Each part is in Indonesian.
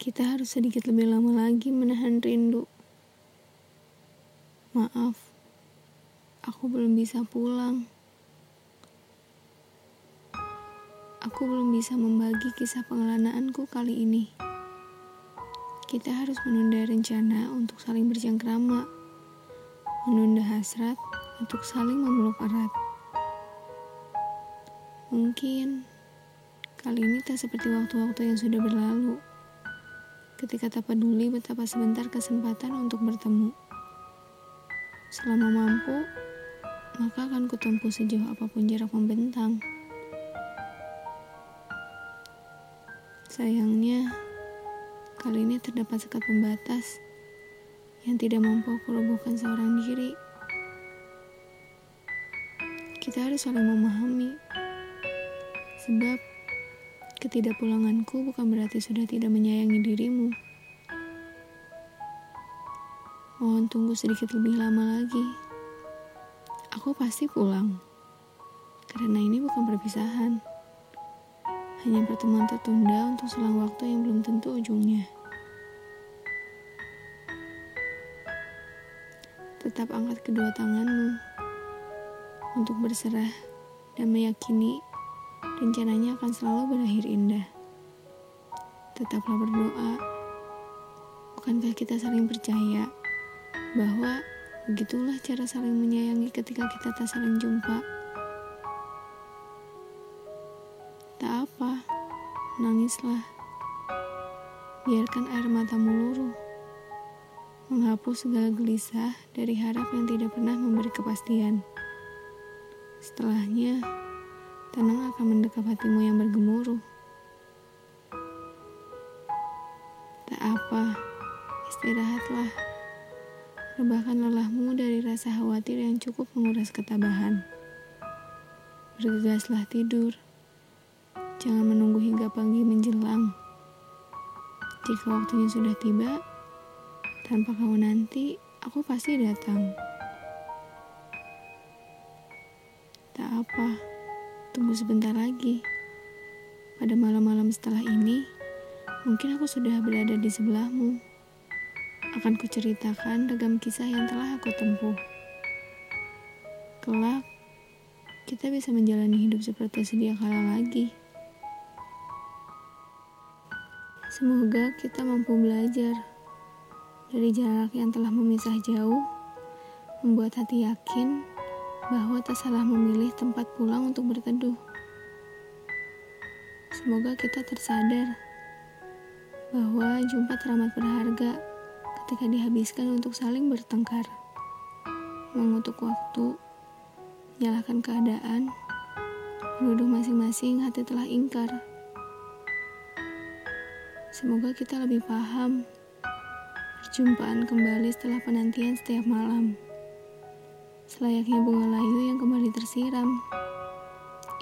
kita harus sedikit lebih lama lagi menahan rindu. Maaf, aku belum bisa pulang. Aku belum bisa membagi kisah pengelanaanku kali ini. Kita harus menunda rencana untuk saling bercengkrama, menunda hasrat untuk saling memeluk erat. Mungkin kali ini tak seperti waktu-waktu yang sudah berlalu ketika tak peduli betapa sebentar kesempatan untuk bertemu. Selama mampu, maka akan kutempuh sejauh apa pun jarak membentang. Sayangnya, kali ini terdapat sekat pembatas yang tidak mampu aku robohkan seorang diri. Kita harus saling memahami, sebab Ketidakpulanganku bukan berarti sudah tidak menyayangi dirimu. Mohon tunggu sedikit lebih lama lagi. Aku pasti pulang. Karena ini bukan perpisahan. Hanya pertemuan tertunda untuk selang waktu yang belum tentu ujungnya. Tetap angkat kedua tanganmu untuk berserah dan meyakini rencananya akan selalu berakhir indah. Tetaplah berdoa. Bukankah kita saling percaya bahwa begitulah cara saling menyayangi ketika kita tak saling jumpa? Tak apa, nangislah. Biarkan air matamu luruh. Menghapus segala gelisah dari harap yang tidak pernah memberi kepastian. Setelahnya, tenang akan mendekap hatimu yang bergemuruh. Tak apa, istirahatlah. Rebahkan lelahmu dari rasa khawatir yang cukup menguras ketabahan. Bergegaslah tidur. Jangan menunggu hingga pagi menjelang. Jika waktunya sudah tiba, tanpa kau nanti, aku pasti datang. Tunggu sebentar lagi. Pada malam-malam setelah ini, mungkin aku sudah berada di sebelahmu. Akan kuceritakan regam kisah yang telah aku tempuh. Kelak, kita bisa menjalani hidup seperti sedia kala lagi. Semoga kita mampu belajar dari jarak yang telah memisah jauh, membuat hati yakin bahwa tak salah memilih tempat pulang untuk berteduh. Semoga kita tersadar bahwa jumpa teramat berharga ketika dihabiskan untuk saling bertengkar, mengutuk waktu, menyalahkan keadaan, menuduh masing-masing hati telah ingkar. Semoga kita lebih paham perjumpaan kembali setelah penantian setiap malam. Selayaknya bunga layu yang kembali tersiram,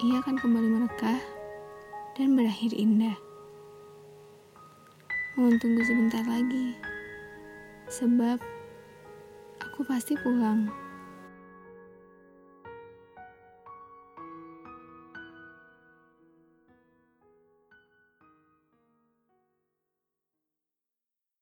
ia akan kembali merekah dan berakhir indah. Mohon tunggu sebentar lagi, sebab aku pasti pulang.